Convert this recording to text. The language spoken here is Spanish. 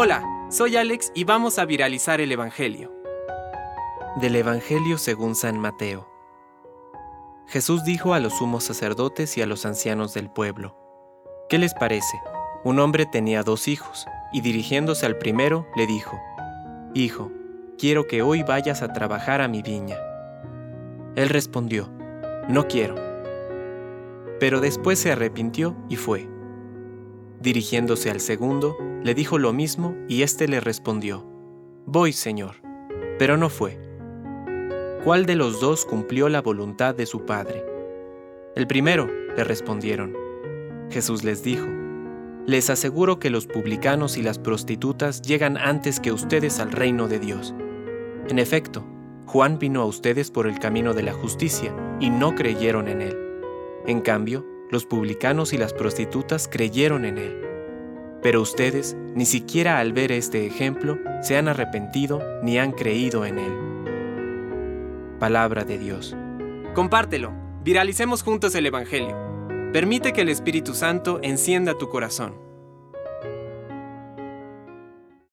Hola, soy Alex y vamos a viralizar el Evangelio. Del Evangelio según San Mateo. Jesús dijo a los sumos sacerdotes y a los ancianos del pueblo, ¿qué les parece? Un hombre tenía dos hijos, y dirigiéndose al primero le dijo, Hijo, quiero que hoy vayas a trabajar a mi viña. Él respondió, No quiero. Pero después se arrepintió y fue. Dirigiéndose al segundo, le dijo lo mismo y éste le respondió, Voy, Señor. Pero no fue. ¿Cuál de los dos cumplió la voluntad de su padre? El primero, le respondieron. Jesús les dijo, Les aseguro que los publicanos y las prostitutas llegan antes que ustedes al reino de Dios. En efecto, Juan vino a ustedes por el camino de la justicia y no creyeron en él. En cambio, los publicanos y las prostitutas creyeron en él. Pero ustedes, ni siquiera al ver este ejemplo, se han arrepentido ni han creído en él. Palabra de Dios. Compártelo, viralicemos juntos el Evangelio. Permite que el Espíritu Santo encienda tu corazón.